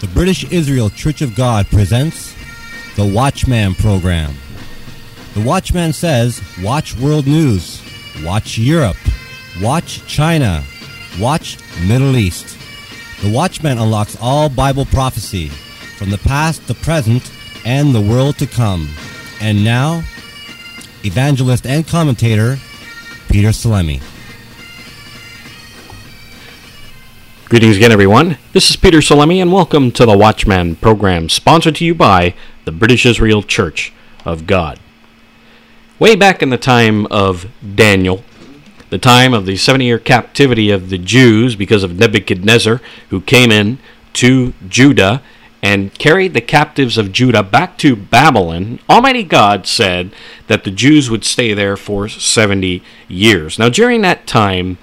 The British Israel Church of God presents the Watchman program. The Watchman says, watch world news, watch Europe, watch China, watch Middle East. The Watchman unlocks all Bible prophecy from the past, the present, and the world to come. And now, evangelist and commentator Peter Salemi. Greetings again, everyone. This is Peter Salemi, and welcome to the Watchman program, sponsored to you by the British Israel Church of God. Way back in the time of Daniel, the time of the 70 year captivity of the Jews because of Nebuchadnezzar, who came in to Judah and carried the captives of Judah back to Babylon, Almighty God said that the Jews would stay there for 70 years. Now, during that time,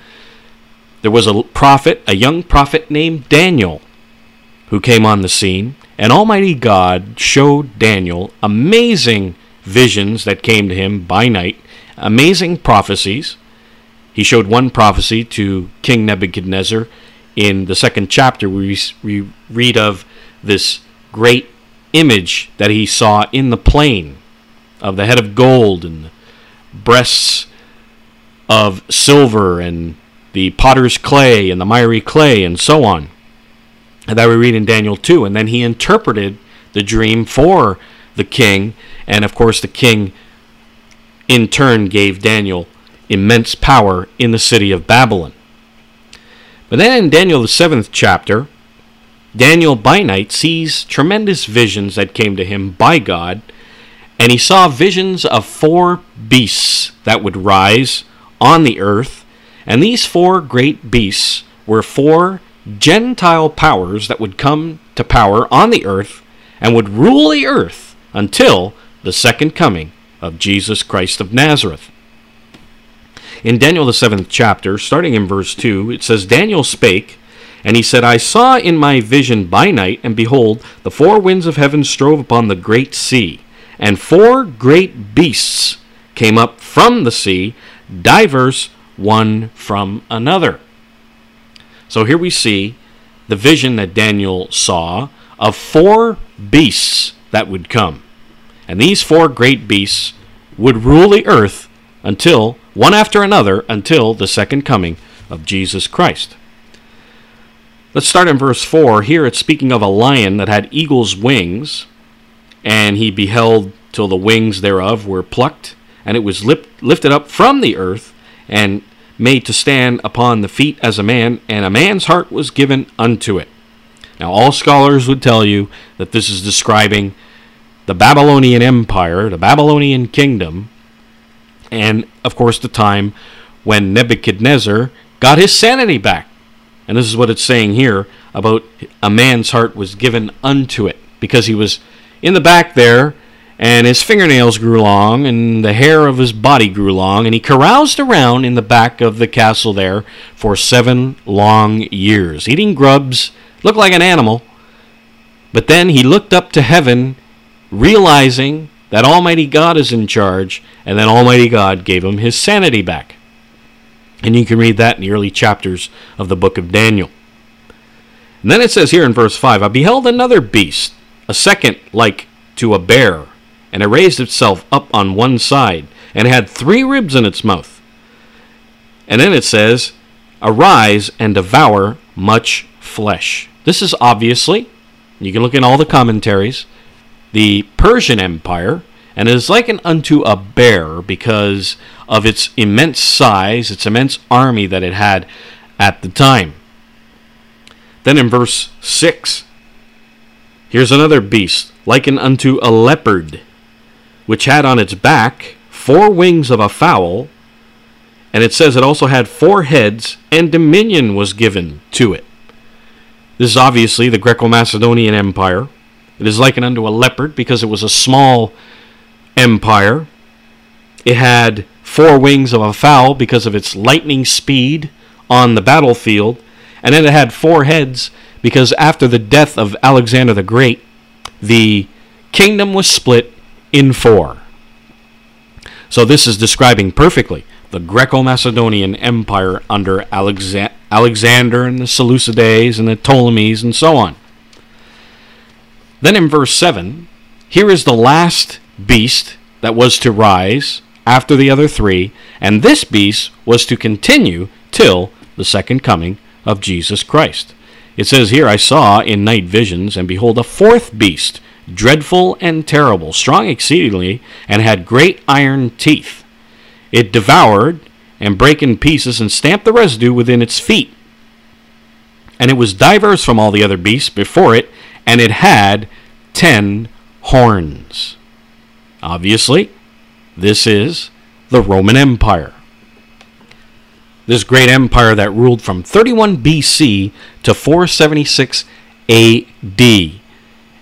there was a prophet, a young prophet named Daniel, who came on the scene, and Almighty God showed Daniel amazing visions that came to him by night, amazing prophecies. He showed one prophecy to King Nebuchadnezzar in the second chapter. We, we read of this great image that he saw in the plain of the head of gold and breasts of silver and the potter's clay and the miry clay and so on. That we read in Daniel 2. And then he interpreted the dream for the king. And of course, the king in turn gave Daniel immense power in the city of Babylon. But then in Daniel, the seventh chapter, Daniel by night sees tremendous visions that came to him by God, and he saw visions of four beasts that would rise on the earth, and these four great beasts were four Gentile powers that would come to power on the earth and would rule the earth until the second coming of Jesus Christ of Nazareth. In Daniel, the seventh chapter, starting in verse 2, it says, Daniel spake, and he said, I saw in my vision by night, and behold, the four winds of heaven strove upon the great sea, and four great beasts came up from the sea, diverse one from another. So here we see the vision that Daniel saw of four beasts that would come. And these four great beasts would rule the earth until, one after another, until the second coming of Jesus Christ. Let's start in verse 4. Here it's speaking of a lion that had eagle's wings, and he beheld till the wings thereof were plucked, and it was lip- lifted up from the earth, and made to stand upon the feet as a man, and a man's heart was given unto it. Now, all scholars would tell you that this is describing the Babylonian Empire, the Babylonian kingdom, and of course the time when Nebuchadnezzar got his sanity back. And this is what it's saying here about a man's heart was given unto it because he was in the back there and his fingernails grew long and the hair of his body grew long and he caroused around in the back of the castle there for seven long years eating grubs looked like an animal. But then he looked up to heaven realizing that almighty god is in charge and then almighty god gave him his sanity back. And you can read that in the early chapters of the book of daniel. And then it says here in verse 5 i beheld another beast a second like to a bear and it raised itself up on one side, and had three ribs in its mouth. And then it says, Arise and devour much flesh. This is obviously, you can look in all the commentaries, the Persian Empire, and it is likened unto a bear because of its immense size, its immense army that it had at the time. Then in verse 6, here's another beast, likened unto a leopard which had on its back four wings of a fowl, and it says it also had four heads, and dominion was given to it. This is obviously the Greco Macedonian Empire. It is likened unto a leopard because it was a small empire. It had four wings of a fowl because of its lightning speed on the battlefield. And then it had four heads because after the death of Alexander the Great, the kingdom was split in four. So this is describing perfectly the Greco-Macedonian Empire under Alexa- Alexander and the Seleucides and the Ptolemies and so on. Then in verse 7, here is the last beast that was to rise after the other three, and this beast was to continue till the second coming of Jesus Christ. It says here, I saw in night visions, and behold, a fourth beast, dreadful and terrible, strong exceedingly, and had great iron teeth. It devoured and brake in pieces and stamped the residue within its feet. And it was diverse from all the other beasts before it, and it had ten horns. Obviously, this is the Roman Empire. This great empire that ruled from 31 BC to 476 AD.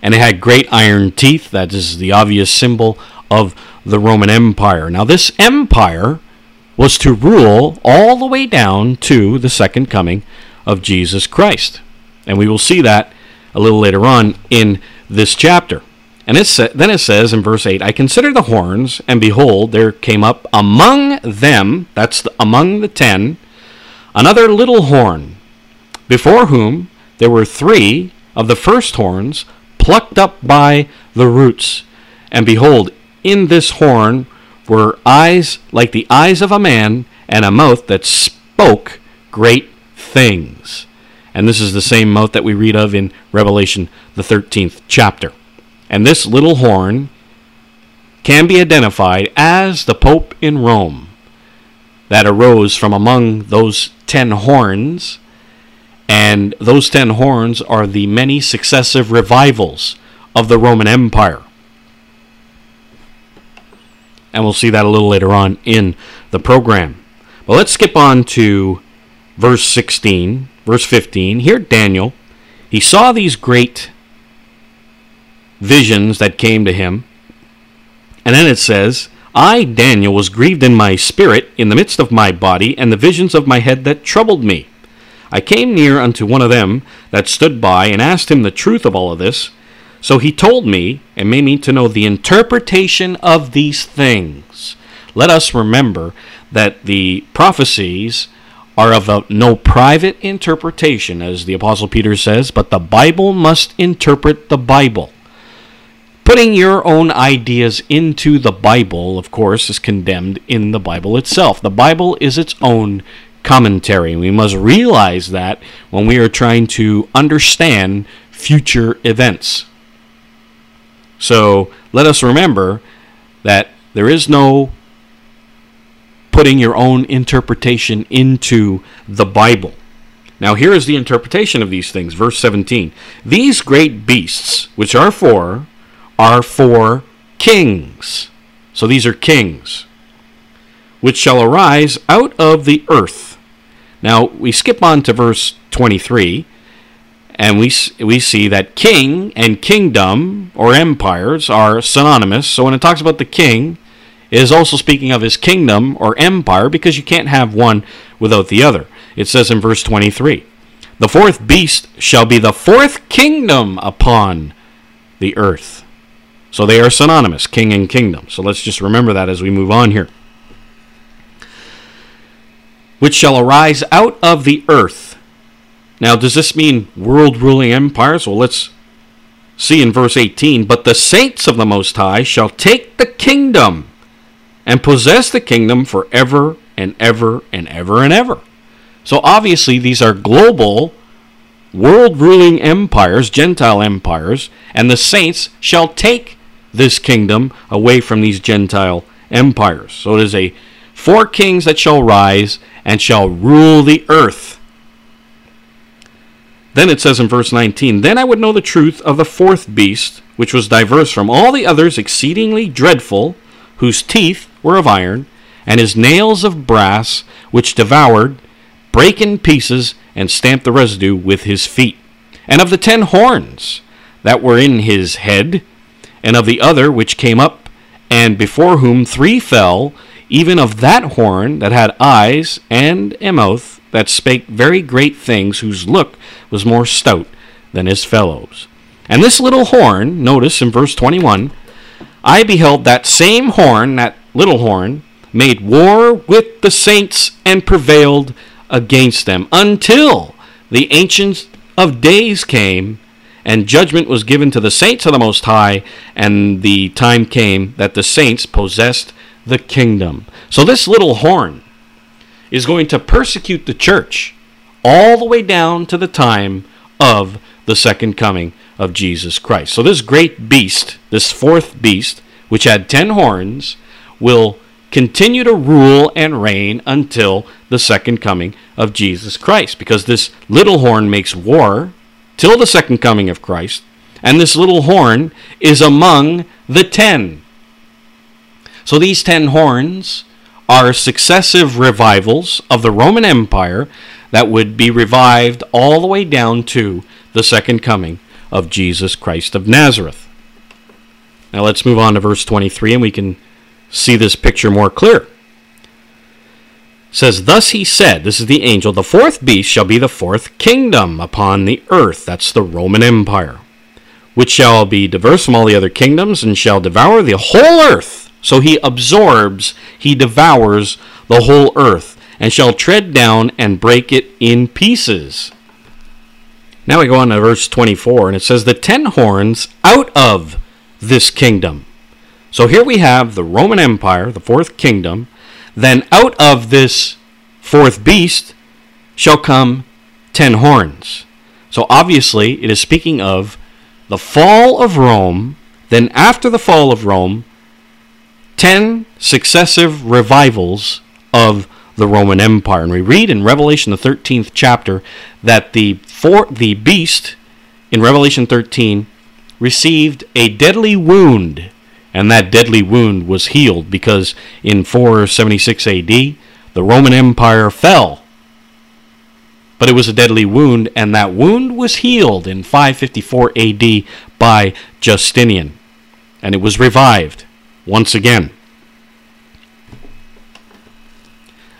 And it had great iron teeth. That is the obvious symbol of the Roman Empire. Now, this empire was to rule all the way down to the second coming of Jesus Christ. And we will see that a little later on in this chapter. And it sa- then it says in verse 8, I considered the horns, and behold, there came up among them, that's the, among the ten, another little horn, before whom there were three of the first horns plucked up by the roots. And behold, in this horn were eyes like the eyes of a man, and a mouth that spoke great things. And this is the same mouth that we read of in Revelation, the 13th chapter. And this little horn can be identified as the Pope in Rome that arose from among those ten horns. And those ten horns are the many successive revivals of the Roman Empire. And we'll see that a little later on in the program. But let's skip on to verse 16, verse 15. Here, Daniel, he saw these great visions that came to him. And then it says, I, Daniel, was grieved in my spirit in the midst of my body, and the visions of my head that troubled me. I came near unto one of them that stood by, and asked him the truth of all of this. So he told me, and made me to know the interpretation of these things. Let us remember that the prophecies are of no private interpretation, as the Apostle Peter says, but the Bible must interpret the Bible. Putting your own ideas into the Bible, of course, is condemned in the Bible itself. The Bible is its own commentary. We must realize that when we are trying to understand future events. So let us remember that there is no putting your own interpretation into the Bible. Now, here is the interpretation of these things. Verse 17 These great beasts, which are four, are four kings. So these are kings, which shall arise out of the earth. Now, we skip on to verse 23 and we we see that king and kingdom or empires are synonymous. So when it talks about the king, it is also speaking of his kingdom or empire because you can't have one without the other. It says in verse 23, "The fourth beast shall be the fourth kingdom upon the earth." So they are synonymous, king and kingdom. So let's just remember that as we move on here. Which shall arise out of the earth. Now, does this mean world ruling empires? Well, let's see in verse 18. But the saints of the Most High shall take the kingdom and possess the kingdom forever and ever and ever and ever. So, obviously, these are global, world ruling empires, Gentile empires, and the saints shall take this kingdom away from these Gentile empires. So, it is a four kings that shall rise and shall rule the earth. Then it says in verse 19, Then I would know the truth of the fourth beast, which was diverse from all the others, exceedingly dreadful, whose teeth were of iron, and his nails of brass, which devoured, brake in pieces, and stamped the residue with his feet. And of the ten horns that were in his head, and of the other which came up, and before whom three fell, even of that horn that had eyes and a mouth that spake very great things, whose look was more stout than his fellows. And this little horn, notice in verse 21, I beheld that same horn, that little horn, made war with the saints and prevailed against them until the ancients of days came and judgment was given to the saints of the Most High, and the time came that the saints possessed the kingdom. So this little horn is going to persecute the church all the way down to the time of the second coming of Jesus Christ. So this great beast, this fourth beast, which had ten horns, will continue to rule and reign until the second coming of Jesus Christ. Because this little horn makes war till the second coming of Christ, and this little horn is among the ten. So these ten horns are successive revivals of the Roman Empire that would be revived all the way down to the second coming of Jesus Christ of Nazareth. Now let's move on to verse 23 and we can see this picture more clear. It says, Thus he said, this is the angel, the fourth beast shall be the fourth kingdom upon the earth. That's the Roman Empire, which shall be diverse from all the other kingdoms and shall devour the whole earth. So he absorbs, he devours the whole earth, and shall tread down and break it in pieces. Now we go on to verse 24, and it says, The ten horns out of this kingdom so here we have the Roman Empire, the fourth kingdom. Then out of this fourth beast shall come ten horns. So obviously, it is speaking of the fall of Rome. Then, after the fall of Rome, ten successive revivals of the Roman Empire. And we read in Revelation, the 13th chapter, that the, for, the beast in Revelation 13 received a deadly wound and that deadly wound was healed because in 476 AD, the Roman Empire fell. But it was a deadly wound, and that wound was healed in 554 AD by Justinian, and it was revived once again.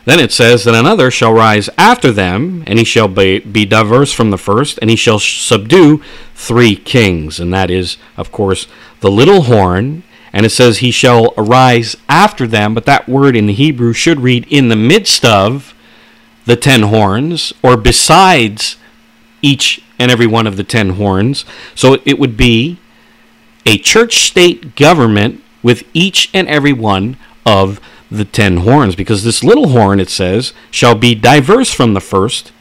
Then it says that another shall rise after them, and he shall be, be diverse from the first, and he shall subdue three kings. And that is, of course, the little horn, and it says, He shall arise after them, but that word in the Hebrew should read in the midst of the ten horns, or besides each and every one of the ten horns. So it would be a church state government with each and every one of the ten horns, because this little horn, it says, shall be diverse from the first.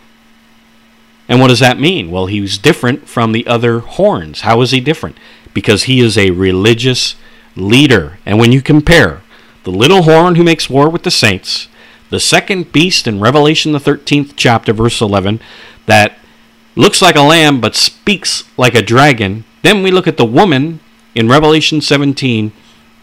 And what does that mean? Well, he was different from the other horns. How is he different? Because he is a religious leader. And when you compare the little horn who makes war with the saints, the second beast in Revelation, the 13th chapter, verse 11, that looks like a lamb but speaks like a dragon, then we look at the woman in Revelation 17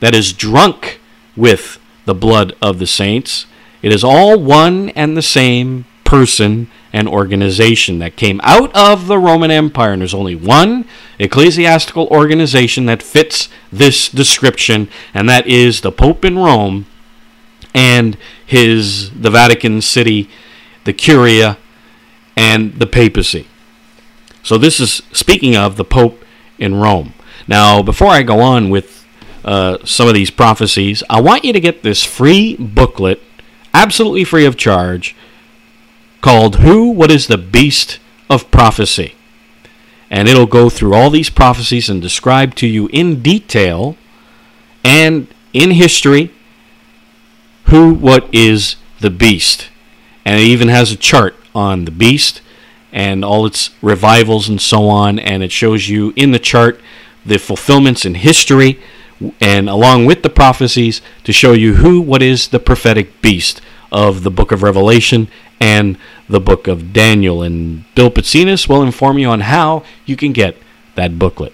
that is drunk with the blood of the saints. It is all one and the same person and organization that came out of the Roman Empire. And there's only one ecclesiastical organization that fits this description, and that is the Pope in Rome and his the Vatican City, the Curia, and the papacy. So this is speaking of the Pope in Rome. Now, before I go on with uh, some of these prophecies, I want you to get this free booklet, absolutely free of charge, called Who, What is the Beast of Prophecy? And it'll go through all these prophecies and describe to you in detail and in history who, what is the beast. And it even has a chart on the beast and all its revivals and so on. And it shows you in the chart the fulfillments in history and along with the prophecies to show you who, what is the prophetic beast of the book of Revelation and the book of Daniel. And Bill Petzinas will inform you on how you can get that booklet.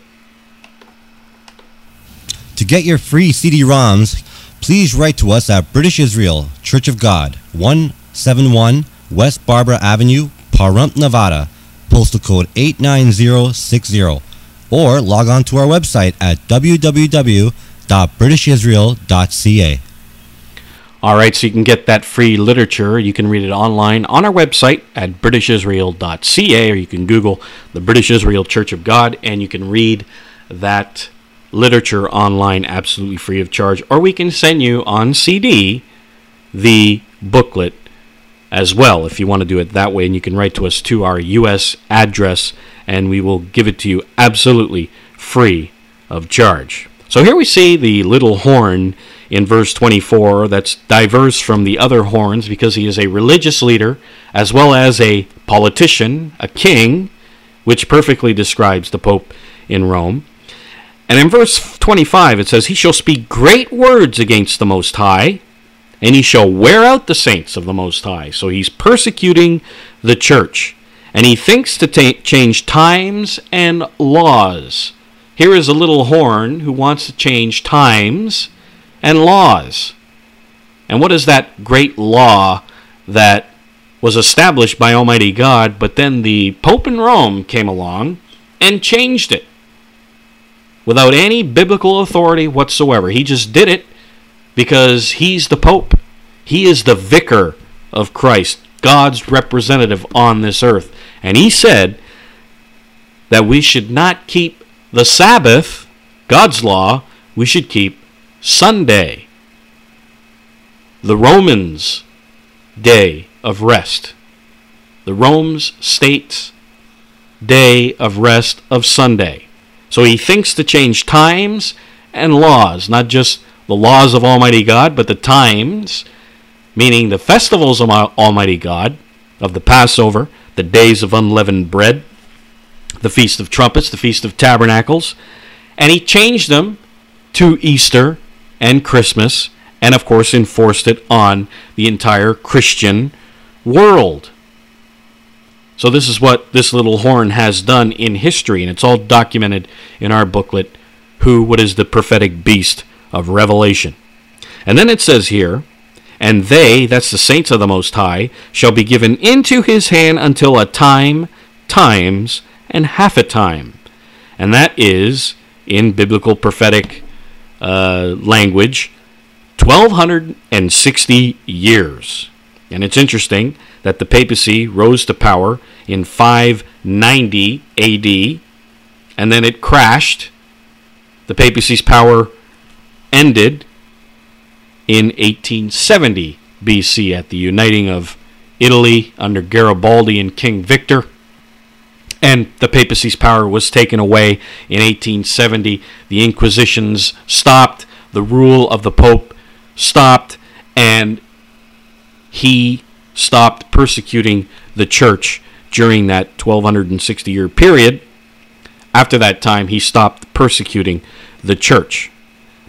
To get your free CD-ROMs, please write to us at British Israel Church of God, 171 West Barbara Avenue, Pahrump, Nevada, postal code 89060, or log on to our website at www.britishisrael.ca. All right, so you can get that free literature. You can read it online on our website at britishisrael.ca, or you can Google the British Israel Church of God, and you can read that literature online absolutely free of charge. Or we can send you on CD the booklet as well if you want to do it that way. And you can write to us to our U.S. address, and we will give it to you absolutely free of charge. So here we see the little horn in verse 24 that's diverse from the other horns because he is a religious leader as well as a politician, a king, which perfectly describes the Pope in Rome. And in verse 25 it says, He shall speak great words against the Most High, and he shall wear out the saints of the Most High. So he's persecuting the church. And he thinks to change times and laws. Here is a little horn who wants to change times and laws. And what is that great law that was established by Almighty God, but then the Pope in Rome came along and changed it without any biblical authority whatsoever? He just did it because he's the Pope. He is the vicar of Christ, God's representative on this earth. And he said that we should not keep the Sabbath, God's law, we should keep Sunday, the Romans' day of rest, the Rome's state's day of rest of Sunday. So he thinks to change times and laws, not just the laws of Almighty God, but the times, meaning the festivals of Almighty God, of the Passover, the days of unleavened bread, the Feast of Trumpets, the Feast of Tabernacles, and he changed them to Easter and Christmas, and of course enforced it on the entire Christian world. So, this is what this little horn has done in history, and it's all documented in our booklet, Who, What is the Prophetic Beast of Revelation. And then it says here, And they, that's the saints of the Most High, shall be given into his hand until a time, times, and half a time. And that is, in biblical prophetic uh, language, 1260 years. And it's interesting that the papacy rose to power in 590 AD, and then it crashed. The papacy's power ended in 1870 BC at the uniting of Italy under Garibaldi and King Victor. And the papacy's power was taken away in 1870. The Inquisitions stopped, the rule of the Pope stopped, and he stopped persecuting the church during that 1260 year period. After that time, he stopped persecuting the church.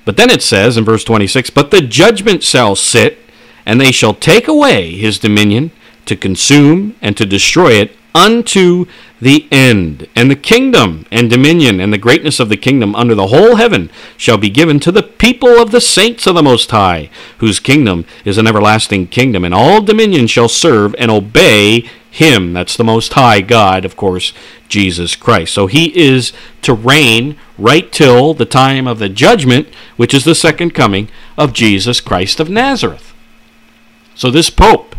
But then it says in verse 26 But the judgment shall sit, and they shall take away his dominion to consume and to destroy it unto the end. And the kingdom and dominion and the greatness of the kingdom under the whole heaven shall be given to the people of the saints of the Most High, whose kingdom is an everlasting kingdom, and all dominion shall serve and obey him. That's the Most High God, of course, Jesus Christ. So he is to reign right till the time of the judgment, which is the second coming of Jesus Christ of Nazareth. So this pope,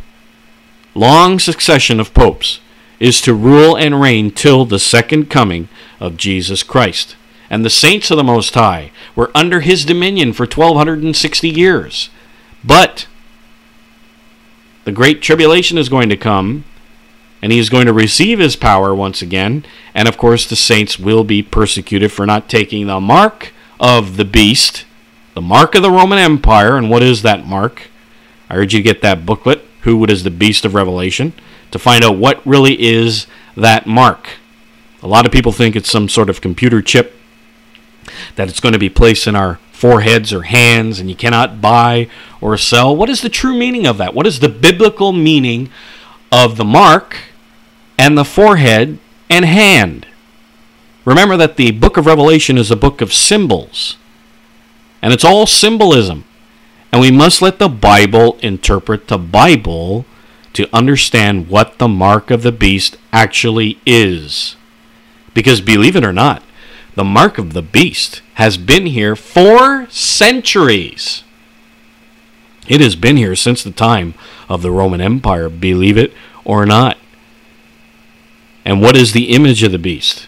long succession of popes, is to rule and reign till the second coming of Jesus Christ. And the saints of the Most High were under his dominion for 1260 years. But the great tribulation is going to come and he is going to receive his power once again. And of course, the saints will be persecuted for not taking the mark of the beast, the mark of the Roman Empire. And what is that mark? I urge you to get that booklet, Who is the Beast of Revelation, to find out what really is that mark. A lot of people think it's some sort of computer chip that it's going to be placed in our foreheads or hands and you cannot buy or sell. What is the true meaning of that? What is the biblical meaning of the mark and the forehead and hand. Remember that the book of Revelation is a book of symbols, and it's all symbolism. And we must let the Bible interpret the Bible to understand what the mark of the beast actually is. Because believe it or not, the mark of the beast has been here for centuries. It has been here since the time of the Roman Empire, believe it or not. And what is the image of the beast?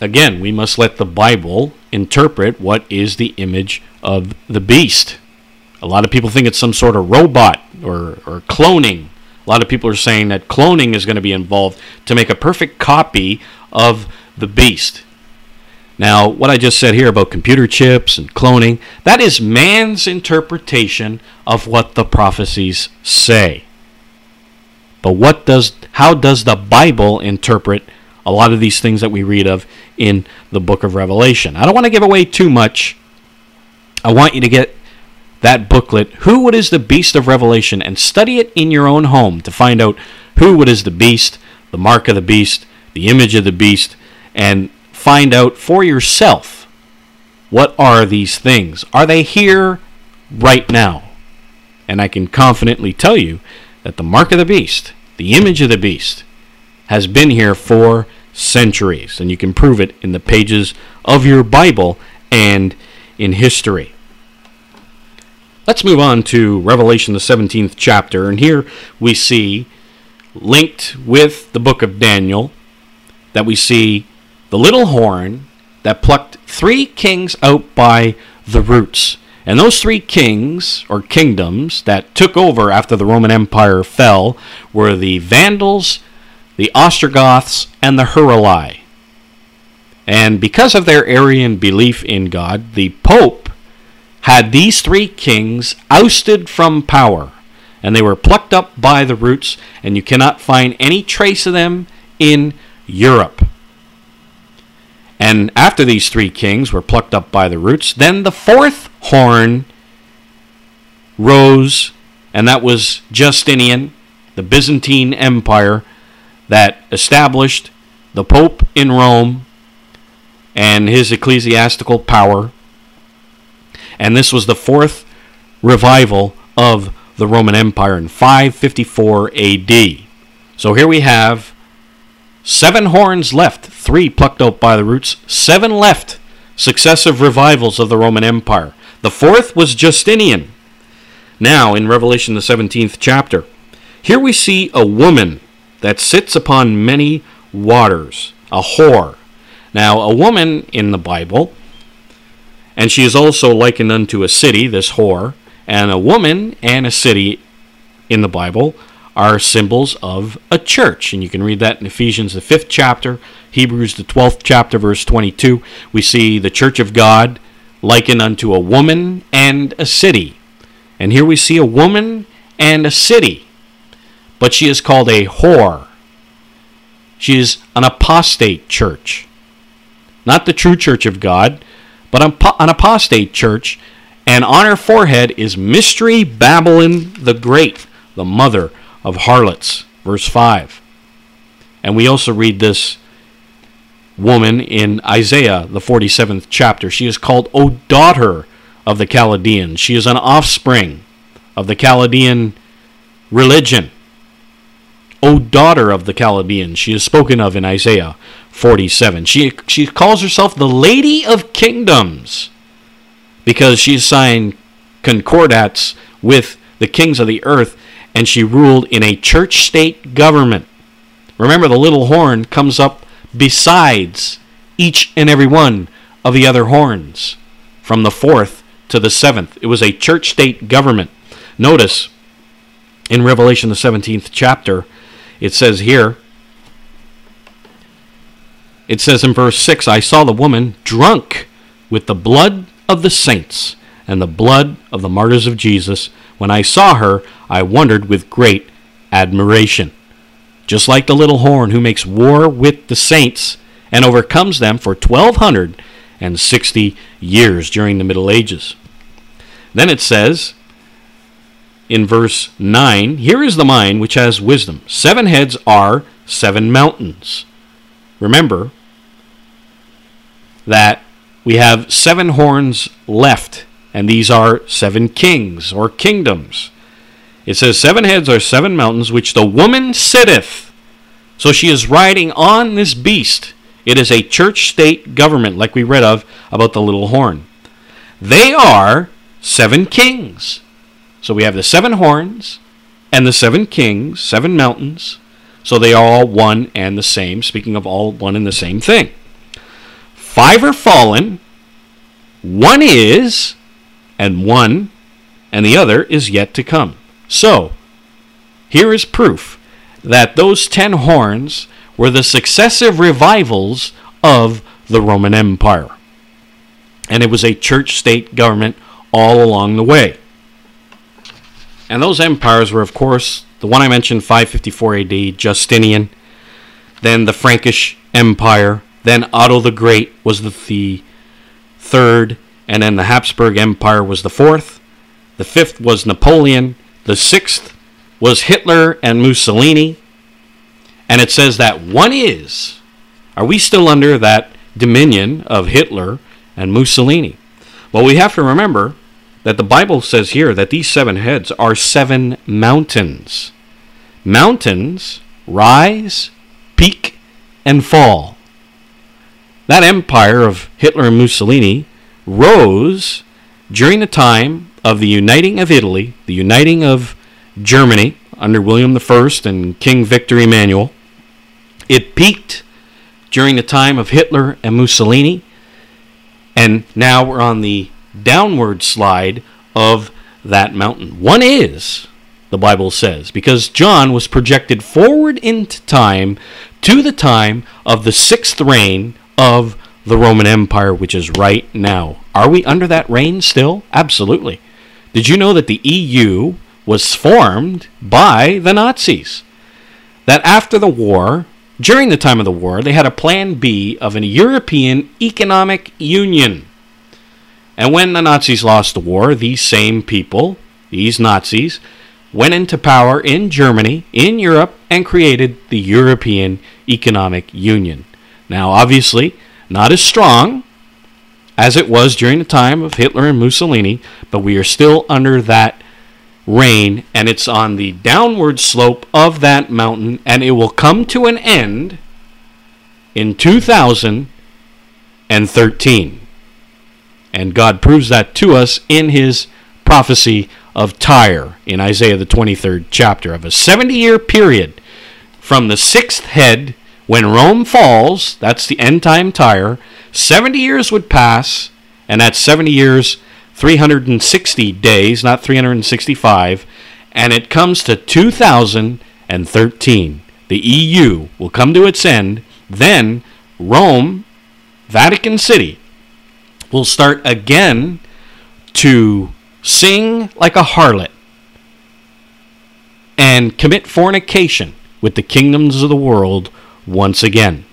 Again, we must let the Bible interpret what is the image of the beast. A lot of people think it's some sort of robot or, or cloning. A lot of people are saying that cloning is going to be involved to make a perfect copy of the beast. Now, what I just said here about computer chips and cloning, that is man's interpretation of what the prophecies say. But what does how does the Bible interpret a lot of these things that we read of in the book of Revelation? I don't want to give away too much. I want you to get that booklet, Who What is the Beast of Revelation, and study it in your own home to find out who what is the beast, the mark of the beast, the image of the beast, and find out for yourself what are these things. Are they here right now? And I can confidently tell you that the mark of the beast, the image of the beast, has been here for centuries. And you can prove it in the pages of your Bible and in history. Let's move on to Revelation, the 17th chapter. And here we see, linked with the book of Daniel, that we see the little horn that plucked three kings out by the roots. And those three kings, or kingdoms, that took over after the Roman Empire fell were the Vandals, the Ostrogoths, and the Heruli. And because of their Arian belief in God, the Pope had these three kings ousted from power. And they were plucked up by the roots, and you cannot find any trace of them in Europe. And after these three kings were plucked up by the roots, then the fourth horn rose, and that was Justinian, the Byzantine Empire that established the Pope in Rome and his ecclesiastical power. And this was the fourth revival of the Roman Empire in 554 AD. So here we have Seven horns left, three plucked out by the roots, seven left, successive revivals of the Roman Empire. The fourth was Justinian. Now, in Revelation, the 17th chapter, here we see a woman that sits upon many waters, a whore. Now, a woman in the Bible, and she is also likened unto a city, this whore, and a woman and a city in the Bible are symbols of a church. And you can read that in Ephesians, the fifth chapter, Hebrews, the 12th chapter, verse 22. We see the church of God likened unto a woman and a city. And here we see a woman and a city, but she is called a whore. She is an apostate church. Not the true church of God, but an apostate church. And on her forehead is Mystery Babylon the Great, the mother of harlots. Verse 5. And we also read this woman in Isaiah, the 47th chapter. She is called, O daughter of the Chaldeans. She is an offspring of the Chaldean religion. O daughter of the Chaldeans. She is spoken of in Isaiah 47. She, she calls herself the Lady of Kingdoms because she signed concordats with the kings of the earth and she ruled in a church state government. Remember, the little horn comes up besides each and every one of the other horns from the fourth to the seventh. It was a church state government. Notice in Revelation, the 17th chapter, it says here, it says in verse 6 I saw the woman drunk with the blood of the saints and the blood of the martyrs of Jesus. When I saw her, I wondered with great admiration. Just like the little horn who makes war with the saints and overcomes them for 1260 years during the Middle Ages. Then it says in verse 9 Here is the mind which has wisdom. Seven heads are seven mountains. Remember that we have seven horns left, and these are seven kings or kingdoms. It says, Seven heads are seven mountains which the woman sitteth. So she is riding on this beast. It is a church state government, like we read of about the little horn. They are seven kings. So we have the seven horns and the seven kings, seven mountains. So they are all one and the same, speaking of all one and the same thing. Five are fallen, one is, and one and the other is yet to come. So, here is proof that those ten horns were the successive revivals of the Roman Empire. And it was a church state government all along the way. And those empires were, of course, the one I mentioned, 554 AD, Justinian, then the Frankish Empire, then Otto the Great was the, the third, and then the Habsburg Empire was the fourth. The fifth was Napoleon. The sixth was Hitler and Mussolini. And it says that one is. Are we still under that dominion of Hitler and Mussolini? Well, we have to remember that the Bible says here that these seven heads are seven mountains. Mountains rise, peak, and fall. That empire of Hitler and Mussolini rose during the time of the uniting of Italy, the uniting of Germany under William I and King Victor Emmanuel. It peaked during the time of Hitler and Mussolini, and now we're on the downward slide of that mountain. One is, the Bible says, because John was projected forward into time to the time of the sixth reign of the Roman Empire, which is right now. Are we under that reign still? Absolutely. Did you know that the EU was formed by the Nazis? That after the war, during the time of the war, they had a plan B of an European economic union. And when the Nazis lost the war, these same people, these Nazis, went into power in Germany, in Europe, and created the European Economic Union. Now, obviously, not as strong as it was during the time of Hitler and Mussolini, but we are still under that reign, and it's on the downward slope of that mountain, and it will come to an end in 2013. And God proves that to us in his prophecy of Tyre in Isaiah the 23rd chapter of a 70 year period from the sixth head when Rome falls, that's the end time Tyre, 70 years would pass, and that's 70 years, 360 days, not 365, and it comes to 2013. The EU will come to its end, then Rome, Vatican City, will start again to sing like a harlot and commit fornication with the kingdoms of the world once again.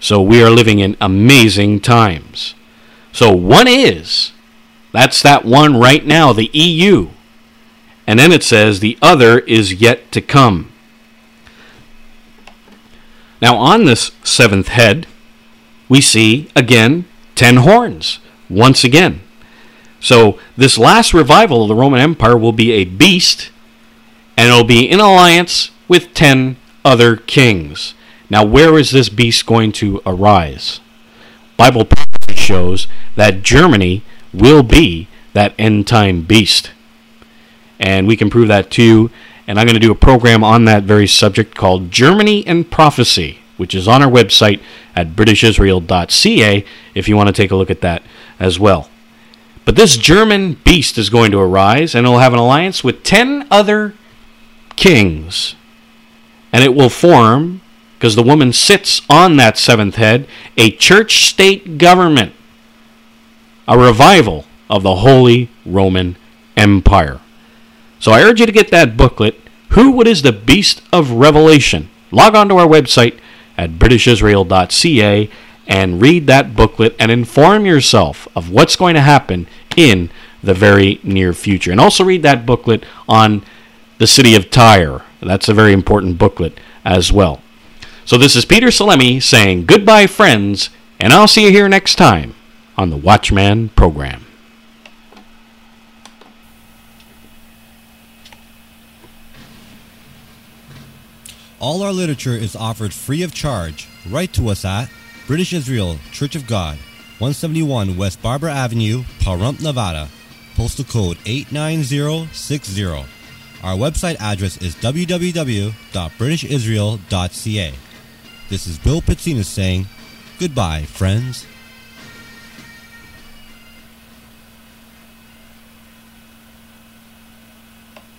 So we are living in amazing times. So one is, that's that one right now, the EU. And then it says the other is yet to come. Now, on this seventh head, we see again ten horns, once again. So, this last revival of the Roman Empire will be a beast, and it'll be in alliance with ten other kings. Now, where is this beast going to arise? Bible shows that Germany will be that end time beast. And we can prove that too. And I'm going to do a program on that very subject called Germany and Prophecy which is on our website at britishisrael.ca if you want to take a look at that as well. But this German beast is going to arise, and it will have an alliance with 10 other kings. And it will form, because the woman sits on that seventh head, a church state government, a revival of the Holy Roman Empire. So I urge you to get that booklet, Who What is the Beast of Revelation? Log on to our website at britishisrael.ca and read that booklet and inform yourself of what's going to happen in the very near future. And also read that booklet on the city of Tyre. That's a very important booklet as well. So this is Peter Salemi saying goodbye, friends, and I'll see you here next time on the Watchman program. All our literature is offered free of charge. Write to us at British Israel Church of God, 171 West Barbara Avenue, Pahrump, Nevada. Postal code 89060. Our website address is www.britishisrael.ca. This is Bill Petzinas saying, Goodbye, friends.